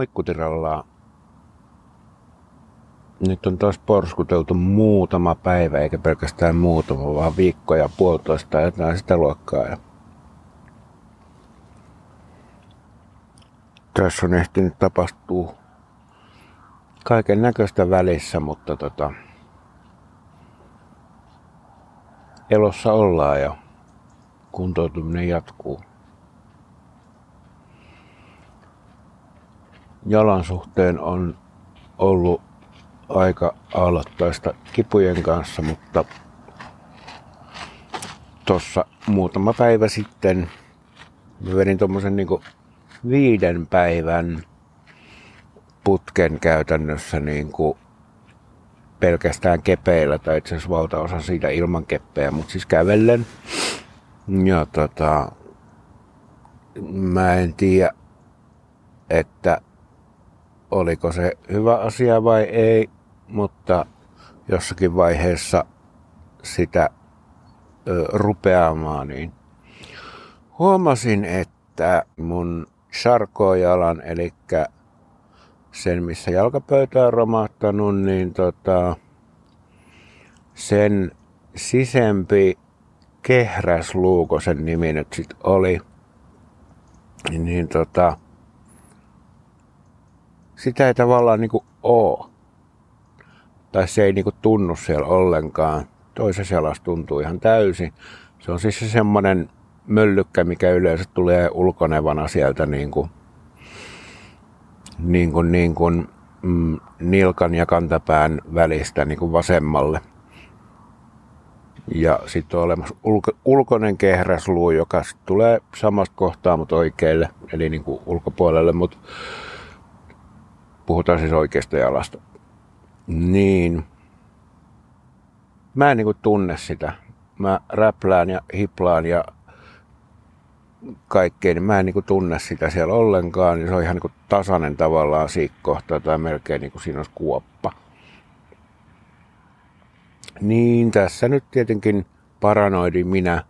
Moikkutiralla. Nyt on taas porskuteltu muutama päivä, eikä pelkästään muutama, vaan viikko ja puolitoista jotain sitä luokkaa. Ja tässä on ehtinyt tapahtua kaiken näköistä välissä, mutta tota, elossa ollaan ja kuntoutuminen jatkuu. Jalan suhteen on ollut aika aloittaista kipujen kanssa, mutta tuossa muutama päivä sitten mä vedin tuommoisen niin viiden päivän putken käytännössä niin kuin pelkästään kepeillä, tai itse asiassa valtaosa siitä ilman keppejä, mutta siis kävellen. Ja tota, mä en tiedä, että oliko se hyvä asia vai ei, mutta jossakin vaiheessa sitä rupeamaan, niin huomasin, että mun sarkojalan, eli sen, missä jalkapöytä on romahtanut, niin tota, sen sisempi kehräsluuko sen nimi nyt sit oli, niin tota, sitä ei tavallaan niinku oo. Tai se ei niinku tunnu siellä ollenkaan. Toisessa jalassa tuntuu ihan täysin. Se on siis se semmonen möllykkä, mikä yleensä tulee ulkonevana sieltä niinku niin kuin, niin kuin, mm, nilkan ja kantapään välistä niin kuin vasemmalle. Ja sitten on olemassa ulko, ulkoinen kehräsluu, joka tulee samasta kohtaa, mutta oikealle, eli niin kuin ulkopuolelle, mutta puhutaan siis oikeasta jalasta. Niin. Mä en niin kuin tunne sitä. Mä räplään ja hiplaan ja kaikkea, niin mä en niin tunne sitä siellä ollenkaan. Niin se on ihan niin tasainen tavallaan siikkohta tai melkein niin kuin siinä olisi kuoppa. Niin tässä nyt tietenkin paranoidi minä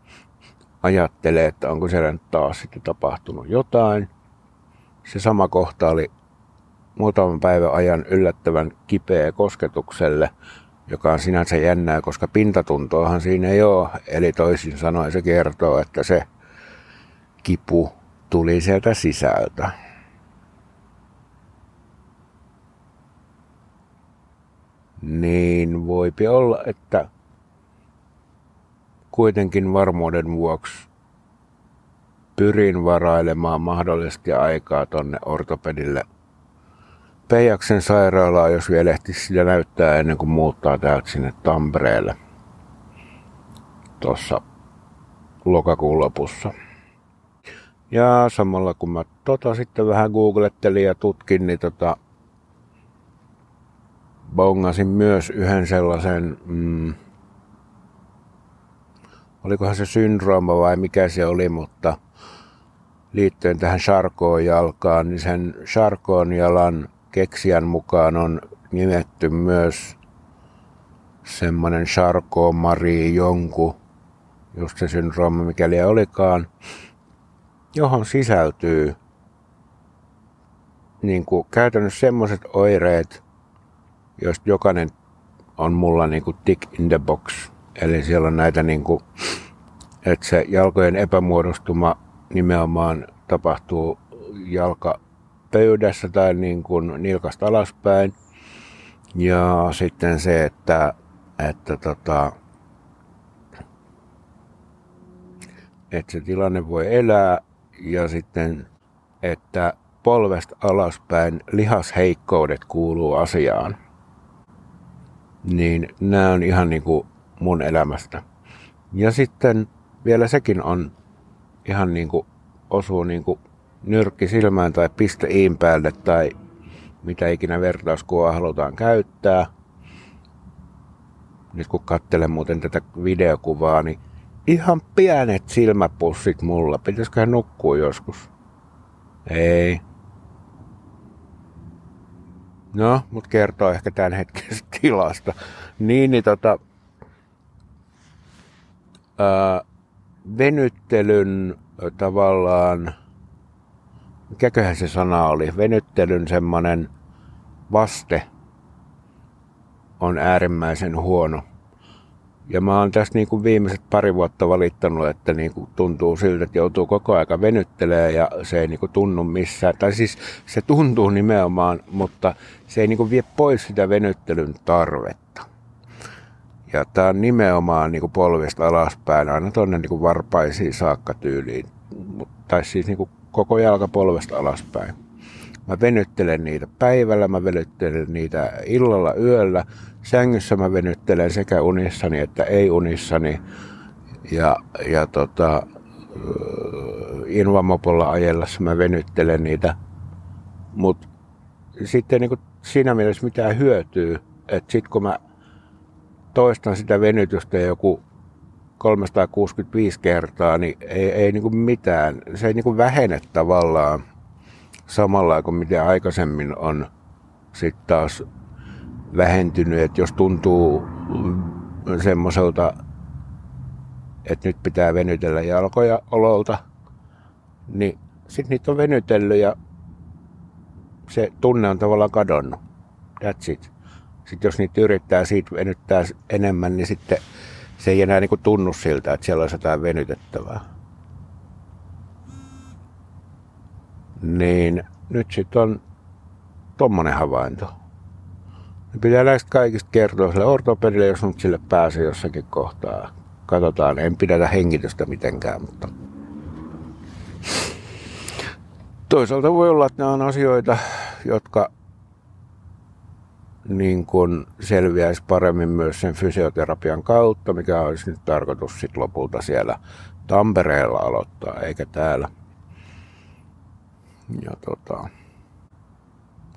ajattelee, että onko siellä nyt taas sitten tapahtunut jotain. Se sama kohta oli muutaman päivän ajan yllättävän kipeä kosketukselle, joka on sinänsä jännää, koska pintatuntoahan siinä ei ole. Eli toisin sanoen se kertoo, että se kipu tuli sieltä sisältä. Niin voipi olla, että kuitenkin varmuuden vuoksi pyrin varailemaan mahdollisesti aikaa tonne ortopedille Peijaksen sairaalaan, jos vielä ehtisi sitä näyttää ennen kuin muuttaa täältä sinne Tampereelle tuossa lokakuun lopussa. Ja samalla kun mä tota sitten vähän googlettelin ja tutkin, niin tota, bongasin myös yhden sellaisen, mm, olikohan se syndrooma vai mikä se oli, mutta liittyen tähän Charkoon jalkaan, niin sen Charkoon jalan keksijän mukaan on nimetty myös semmoinen Charkoon Marie Jonku, just se syndrooma mikäli olikaan johon sisältyy niin kuin käytännössä semmoiset oireet, joista jokainen on mulla niin kuin tick in the box. Eli siellä on näitä, niin kuin, että se jalkojen epämuodostuma nimenomaan tapahtuu jalkapöydässä tai niin kuin nilkasta alaspäin. Ja sitten se, että, että tota, että se tilanne voi elää ja sitten, että polvesta alaspäin lihasheikkoudet kuuluu asiaan. Niin nämä on ihan niin kuin mun elämästä. Ja sitten vielä sekin on ihan niin kuin osuu niin kuin nyrkki silmään tai piste iin päälle tai mitä ikinä vertauskuvaa halutaan käyttää. Nyt kun katselen muuten tätä videokuvaa, niin ihan pienet silmäpussit mulla. Pitäisiköhän nukkua joskus? Ei. No, mut kertoo ehkä tämän hetken tilasta. Niin, niin tota, ää, venyttelyn tavallaan mikäköhän se sana oli, venyttelyn semmoinen vaste on äärimmäisen huono. Ja mä oon tässä niin kuin viimeiset pari vuotta valittanut, että niin kuin tuntuu siltä, että joutuu koko aika venyttelemään ja se ei niin kuin tunnu missään. Tai siis se tuntuu nimenomaan, mutta se ei niin kuin vie pois sitä venyttelyn tarvetta. Ja tämä on nimenomaan niin kuin polvista alaspäin, aina tuonne niin kuin varpaisiin saakka tyyliin. Tai siis niin kuin koko jalka polvesta alaspäin. Mä venyttelen niitä päivällä, mä venyttelen niitä illalla, yöllä. Sängyssä mä venyttelen sekä unissani että ei unissani. Ja, ja tota, invamopolla ajellessa mä venyttelen niitä. Mutta sitten niin siinä mielessä mitään hyötyy, että sitten kun mä toistan sitä venytystä joku 365 kertaa, niin ei, ei niin kuin mitään. Se ei niin kuin vähene tavallaan samalla kuin mitä aikaisemmin on sitten taas vähentynyt. Että jos tuntuu semmoiselta, että nyt pitää venytellä jalkoja ololta, niin sitten niitä on venytellyt ja se tunne on tavallaan kadonnut. That's it. Sitten jos niitä yrittää siitä venyttää enemmän, niin sitten se ei enää niin kuin tunnu siltä, että siellä olisi jotain venytettävää. Niin nyt sitten on tommonen havainto. Pitää näistä kaikista kertoa sille ortopedille, jos nyt sille pääsee jossakin kohtaa. Katsotaan, en pidätä hengitystä mitenkään, mutta toisaalta voi olla, että nämä on asioita, jotka niin kuin selviäisi paremmin myös sen fysioterapian kautta, mikä olisi nyt tarkoitus sit lopulta siellä Tampereella aloittaa, eikä täällä. Ja tota,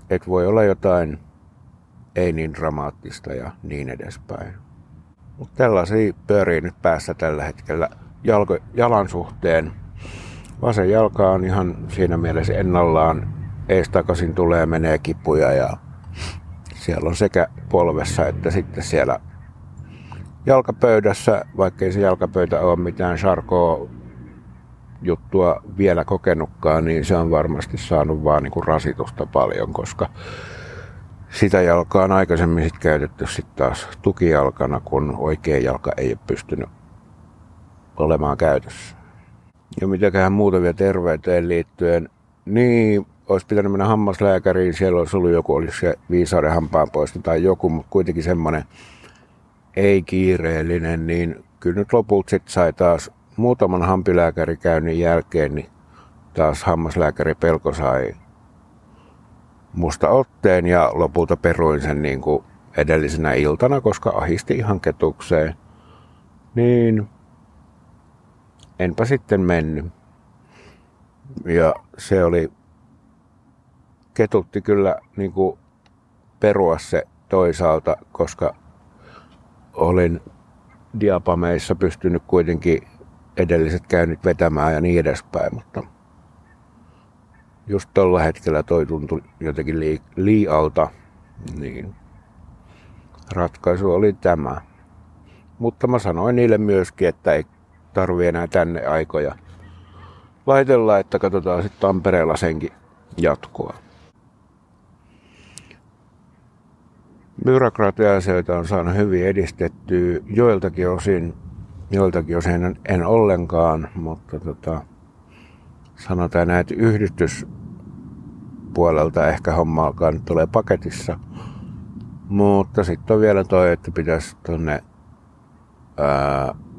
et voi olla jotain ei niin dramaattista ja niin edespäin. Mutta tällaisia pyörii nyt päässä tällä hetkellä jalko, jalan suhteen. Vasen jalka on ihan siinä mielessä ennallaan. Ees takaisin tulee, menee kipuja ja siellä on sekä polvessa että sitten siellä jalkapöydässä, vaikka ei se jalkapöytä ole mitään sarkoa juttua vielä kokenutkaan, niin se on varmasti saanut vaan niin kuin rasitusta paljon, koska sitä jalkaa on aikaisemmin sit käytetty sitten taas tukijalkana, kun oikea jalka ei ole pystynyt olemaan käytössä. Ja mitäköhän muuta vielä terveyteen liittyen, niin olisi pitänyt mennä hammaslääkäriin, siellä olisi ollut joku, olisi se viisauden hampaanpoisto tai joku, mutta kuitenkin semmoinen ei-kiireellinen, niin kyllä nyt lopulta sitten sai taas muutaman hampilääkärikäynnin jälkeen, niin taas hammaslääkäri Pelko sai musta otteen ja lopulta peruin sen niin kuin edellisenä iltana, koska ahisti ihan ketukseen. Niin enpä sitten mennyt. Ja se oli ketutti kyllä niin kuin perua se toisaalta, koska olin diapameissa pystynyt kuitenkin edelliset käynnit vetämään ja niin edespäin, mutta just tuolla hetkellä toi tuntui jotenkin lii, liialta, niin ratkaisu oli tämä. Mutta mä sanoin niille myöskin, että ei tarvi enää tänne aikoja laitella, että katsotaan sitten Tampereella senkin jatkoa. Byrokratia-asioita on saanut hyvin edistettyä joiltakin osin, joiltakin osin en, en ollenkaan, mutta tota, sanotaan näin, että yhdistyspuolelta ehkä homma alkaa nyt tulee paketissa. Mutta sitten on vielä toi, että pitäisi tuonne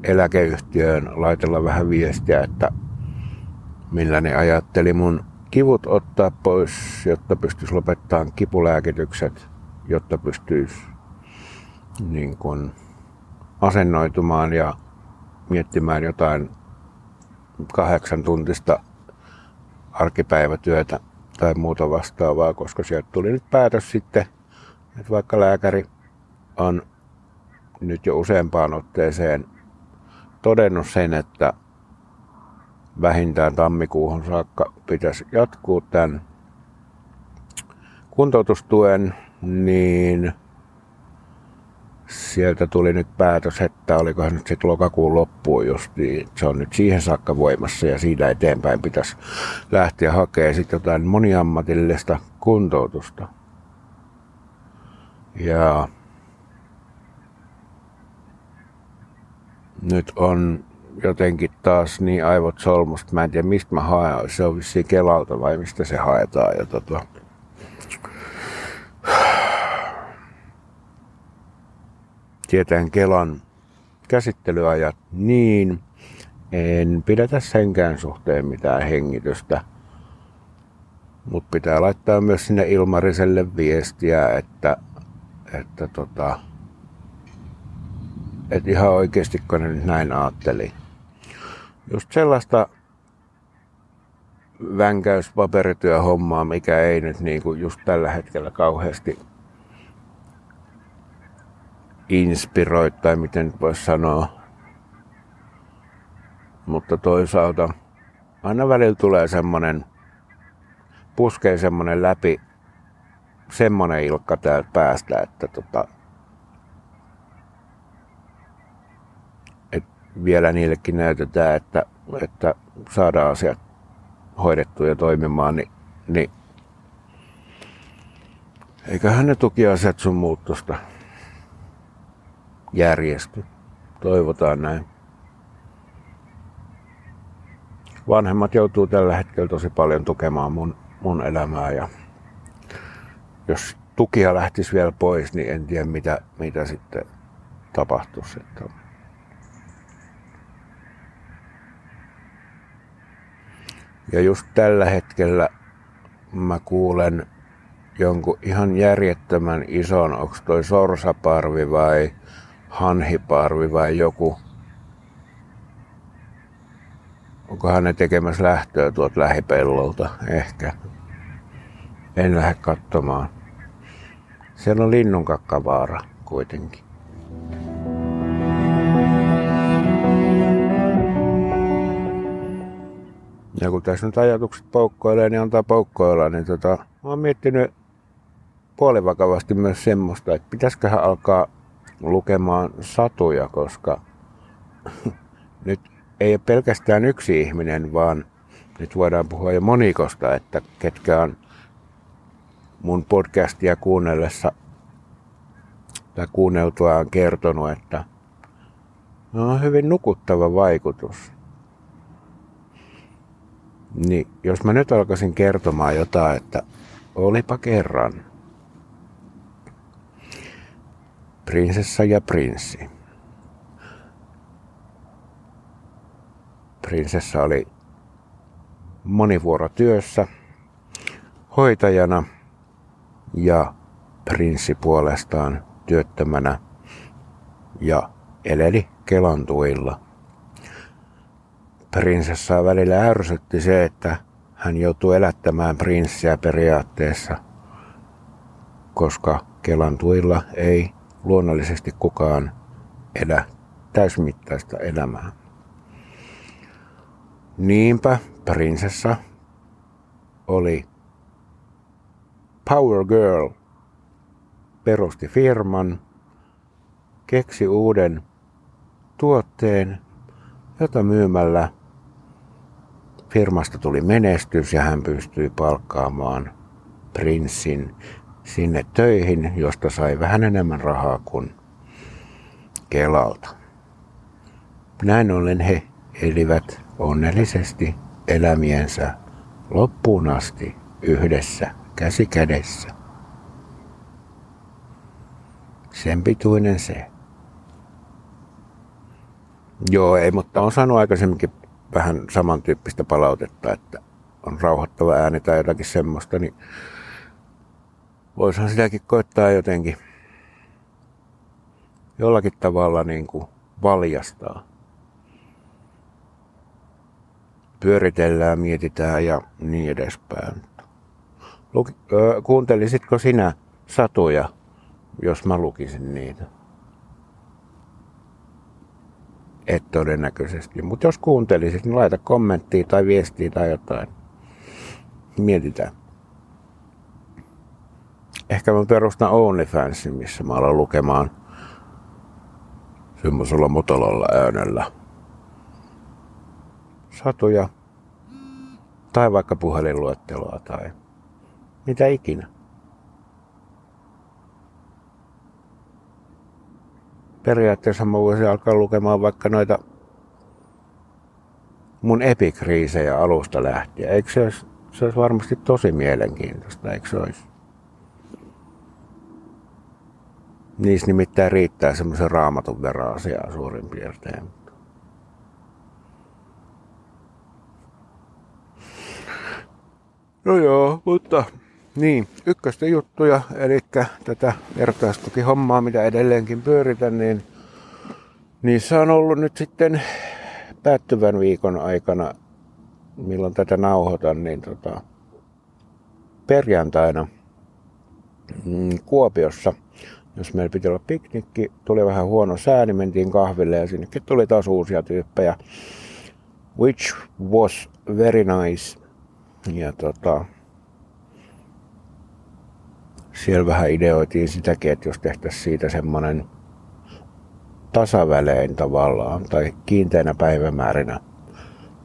eläkeyhtiöön laitella vähän viestiä, että millä ne ajatteli mun kivut ottaa pois, jotta pystyisi lopettamaan kipulääkitykset – jotta pystyisi niin kuin asennoitumaan ja miettimään jotain kahdeksan tuntista arkipäivätyötä tai muuta vastaavaa, koska sieltä tuli nyt päätös sitten, että vaikka lääkäri on nyt jo useampaan otteeseen todennut sen, että vähintään tammikuuhun saakka pitäisi jatkuu tämän kuntoutustuen niin sieltä tuli nyt päätös, että olikohan nyt sitten lokakuun loppuun just, niin se on nyt siihen saakka voimassa ja siitä eteenpäin pitäisi lähteä hakemaan sitten jotain moniammatillista kuntoutusta. Ja nyt on jotenkin taas niin aivot solmusta. Mä en tiedä mistä mä haen. Se on vissiin Kelalta vai mistä se haetaan. Ja tota, tietään Kelan käsittelyajat niin, en pidätä senkään suhteen mitään hengitystä. Mutta pitää laittaa myös sinne Ilmariselle viestiä, että, että tota, että ihan oikeasti kun ne nyt näin ajatteli. Just sellaista vänkäyspaperityöhommaa, mikä ei nyt niin kuin just tällä hetkellä kauheasti inspiroi tai miten voisi sanoa. Mutta toisaalta aina välillä tulee semmonen, puskee semmonen läpi semmonen ilkka täältä päästä, että tota, vielä niillekin näytetään, että, että saadaan asiat hoidettua ja toimimaan, niin, niin eiköhän ne tukiasiat sun muuttosta järjesty. Toivotaan näin. Vanhemmat joutuu tällä hetkellä tosi paljon tukemaan mun, mun elämää ja jos tukia lähtisi vielä pois, niin en tiedä mitä, mitä sitten tapahtuisi. Että Ja just tällä hetkellä mä kuulen jonkun ihan järjettömän ison, onko toi sorsaparvi vai hanhiparvi vai joku. Onkohan ne tekemässä lähtöä tuolta lähipellolta? Ehkä. En lähde katsomaan. Siellä on linnunkakkavaara kuitenkin. Ja kun tässä nyt ajatukset poukkoilee, niin antaa poukkoilla, niin tota, mä oon miettinyt puolivakavasti myös semmoista, että pitäisiköhän alkaa lukemaan satuja, koska nyt ei ole pelkästään yksi ihminen, vaan nyt voidaan puhua jo monikosta, että ketkä on mun podcastia kuunnellessa tai kuunneltuaan kertonut, että on hyvin nukuttava vaikutus. Niin, jos mä nyt alkaisin kertomaan jotain, että olipa kerran prinsessa ja prinssi. Prinsessa oli monivuorotyössä hoitajana ja prinssi puolestaan työttömänä ja eleli kelantuilla prinsessaa välillä ärsytti se, että hän joutuu elättämään prinssiä periaatteessa, koska Kelan tuilla ei luonnollisesti kukaan elä täysmittaista elämää. Niinpä prinsessa oli Power Girl, perusti firman, keksi uuden tuotteen, jota myymällä firmasta tuli menestys ja hän pystyi palkkaamaan prinssin sinne töihin, josta sai vähän enemmän rahaa kuin Kelalta. Näin ollen he elivät onnellisesti elämiensä loppuun asti yhdessä käsi kädessä. Sen pituinen se. Joo, ei, mutta on saanut aikaisemminkin vähän samantyyppistä palautetta, että on rauhoittava ääni tai jotakin semmoista, niin voisihan sitäkin koittaa jotenkin jollakin tavalla niin kuin valjastaa. Pyöritellään, mietitään ja niin edespäin. Luki, ö, kuuntelisitko sinä satuja, jos mä lukisin niitä? Et todennäköisesti. Mutta jos kuuntelisit, niin laita kommenttia tai viestiä tai jotain. Mietitään. Ehkä mä perustan OnlyFansin, missä mä alan lukemaan semmoisella matalalla äänellä satuja tai vaikka puhelinluetteloa tai mitä ikinä. Periaatteessa mä voisin alkaa lukemaan vaikka noita mun epikriisejä alusta lähtien. Eikö se olisi, se olisi varmasti tosi mielenkiintoista, eikö se olisi? Niissä nimittäin riittää semmoisen raamatun verran asiaa suurin piirtein. No joo, mutta niin, ykköstä juttuja, eli tätä vertaistukihommaa, mitä edelleenkin pyöritän, niin niissä on ollut nyt sitten päättyvän viikon aikana, milloin tätä nauhoitan, niin tota, perjantaina mm, Kuopiossa, jos meillä piti olla piknikki, tuli vähän huono sää, niin mentiin kahville ja sinnekin tuli taas uusia tyyppejä, which was very nice. Ja tota, siellä vähän ideoitiin sitäkin, että jos tehtäisiin siitä semmoinen tasavälein tavallaan tai kiinteänä päivämäärinä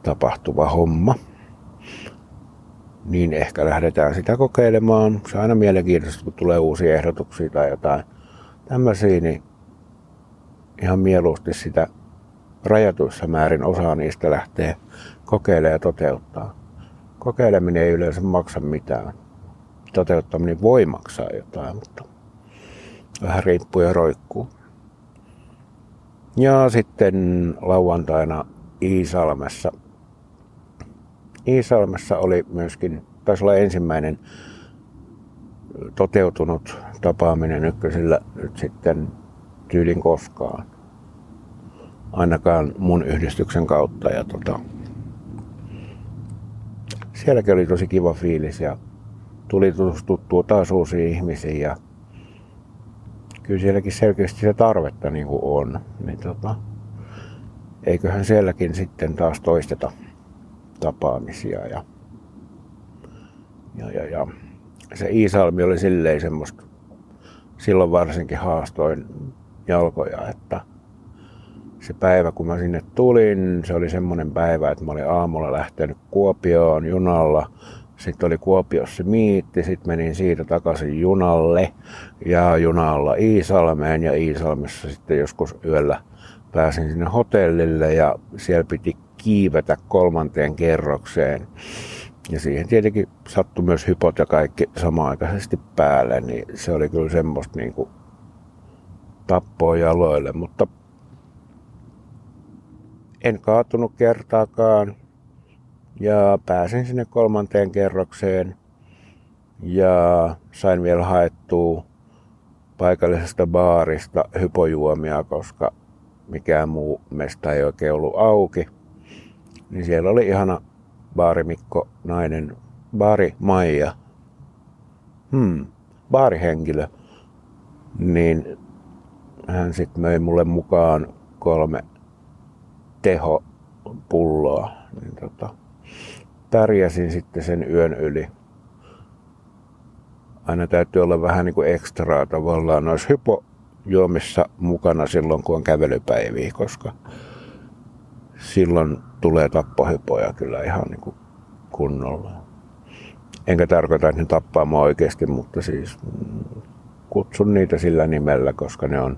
tapahtuva homma, niin ehkä lähdetään sitä kokeilemaan. Se on aina mielenkiintoista, kun tulee uusia ehdotuksia tai jotain tämmöisiä, niin ihan mieluusti sitä rajatuissa määrin osaa niistä lähtee kokeilemaan ja toteuttaa. Kokeileminen ei yleensä maksa mitään. Toteuttaminen voi maksaa jotain, mutta vähän riippuu ja roikkuu. Ja sitten lauantaina Iisalmessa. Iisalmessa oli myöskin, taisi olla ensimmäinen toteutunut tapaaminen ykkösillä nyt sitten tyylin koskaan. Ainakaan mun yhdistyksen kautta. Ja tota, sielläkin oli tosi kiva fiilis ja tuli tutustuttua taas uusiin ihmisiin ja kyllä sielläkin selkeästi se tarvetta niin kuin on. Niin tota, eiköhän sielläkin sitten taas toisteta tapaamisia. Ja, ja, ja, ja. Se Iisalmi oli silleen semmoista, silloin varsinkin haastoin jalkoja, että se päivä kun mä sinne tulin, se oli semmoinen päivä, että mä olin aamulla lähtenyt Kuopioon junalla sitten oli Kuopiossa miitti, sitten menin siitä takaisin junalle ja junalla Iisalmeen ja Iisalmessa sitten joskus yöllä pääsin sinne hotellille ja siellä piti kiivetä kolmanteen kerrokseen. Ja siihen tietenkin sattui myös hypot ja kaikki samaaikaisesti päälle, niin se oli kyllä semmoista niin kuin tappoa jaloille, mutta en kaatunut kertaakaan. Ja pääsin sinne kolmanteen kerrokseen ja sain vielä haettua paikallisesta baarista hypojuomia, koska mikään muu mesta ei oikein ollut auki. Niin siellä oli ihana baarimikko, nainen, baari Maija, hmm, baarihenkilö. Niin hän sitten möi mulle mukaan kolme tehopulloa. Niin tota, pärjäsin sitten sen yön yli. Aina täytyy olla vähän niin kuin ekstraa tavallaan noissa hypojuomissa mukana silloin, kun on kävelypäiviä, koska silloin tulee tappohypoja kyllä ihan niin kuin kunnolla. Enkä tarkoita, että ne tappaa mua oikeasti, mutta siis kutsun niitä sillä nimellä, koska ne on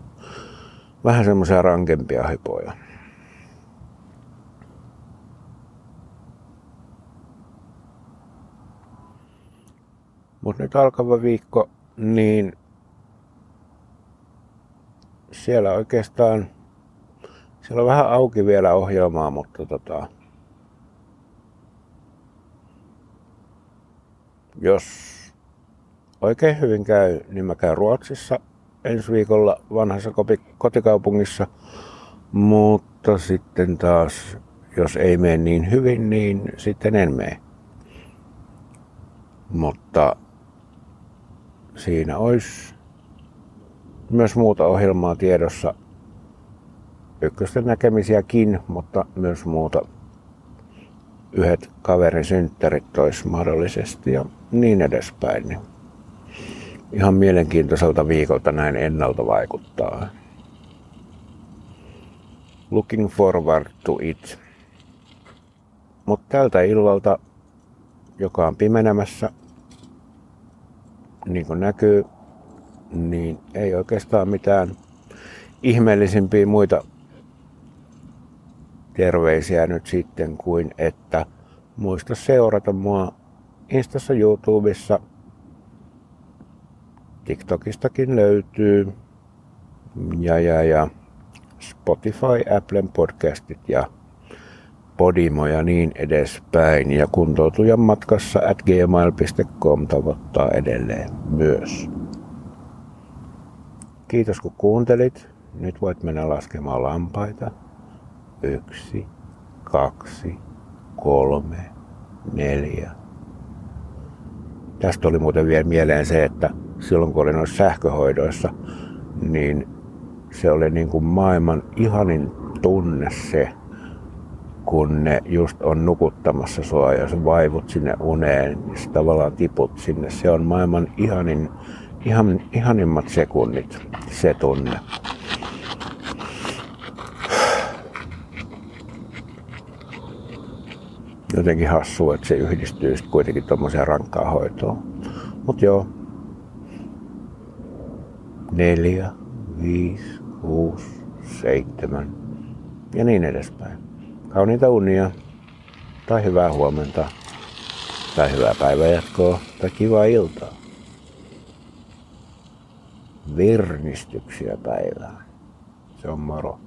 vähän semmoisia rankempia hypoja. Mutta nyt alkava viikko, niin siellä oikeastaan, siellä on vähän auki vielä ohjelmaa, mutta tota, jos oikein hyvin käy, niin mä käyn Ruotsissa ensi viikolla vanhassa kotikaupungissa, mutta sitten taas, jos ei mene niin hyvin, niin sitten en mene. Mutta siinä olisi myös muuta ohjelmaa tiedossa. Ykkösten näkemisiäkin, mutta myös muuta. Yhdet kaverin synttärit tois mahdollisesti ja niin edespäin. Niin ihan mielenkiintoiselta viikolta näin ennalta vaikuttaa. looking forward to it. Mutta tältä illalta, joka on pimenemässä, niin kuin näkyy, niin ei oikeastaan mitään ihmeellisimpiä muita terveisiä nyt sitten kuin, että muista seurata mua Instassa, YouTubessa, TikTokistakin löytyy ja, ja, ja Spotify, Applen podcastit ja Podimo ja niin edespäin. Ja kuntoutujan matkassa at gmail.com tavoittaa edelleen myös. Kiitos kun kuuntelit. Nyt voit mennä laskemaan lampaita. Yksi, kaksi, kolme, neljä. Tästä oli muuten vielä mieleen se, että silloin kun olin noissa sähköhoidoissa, niin se oli niin kuin maailman ihanin tunne se, kun ne just on nukuttamassa sua ja sä vaivut sinne uneen ja sä tavallaan tiput sinne. Se on maailman ihanin, ihan, ihanimmat sekunnit, se tunne. Jotenkin hassu, että se yhdistyy sitten kuitenkin tuommoiseen rankkaan hoitoon. Mut joo. Neljä, viisi, kuusi, seitsemän ja niin edespäin. Kauniita unia tai hyvää huomenta tai hyvää päivänjatkoa tai kivaa iltaa. Virnistyksiä päivään. Se on moro.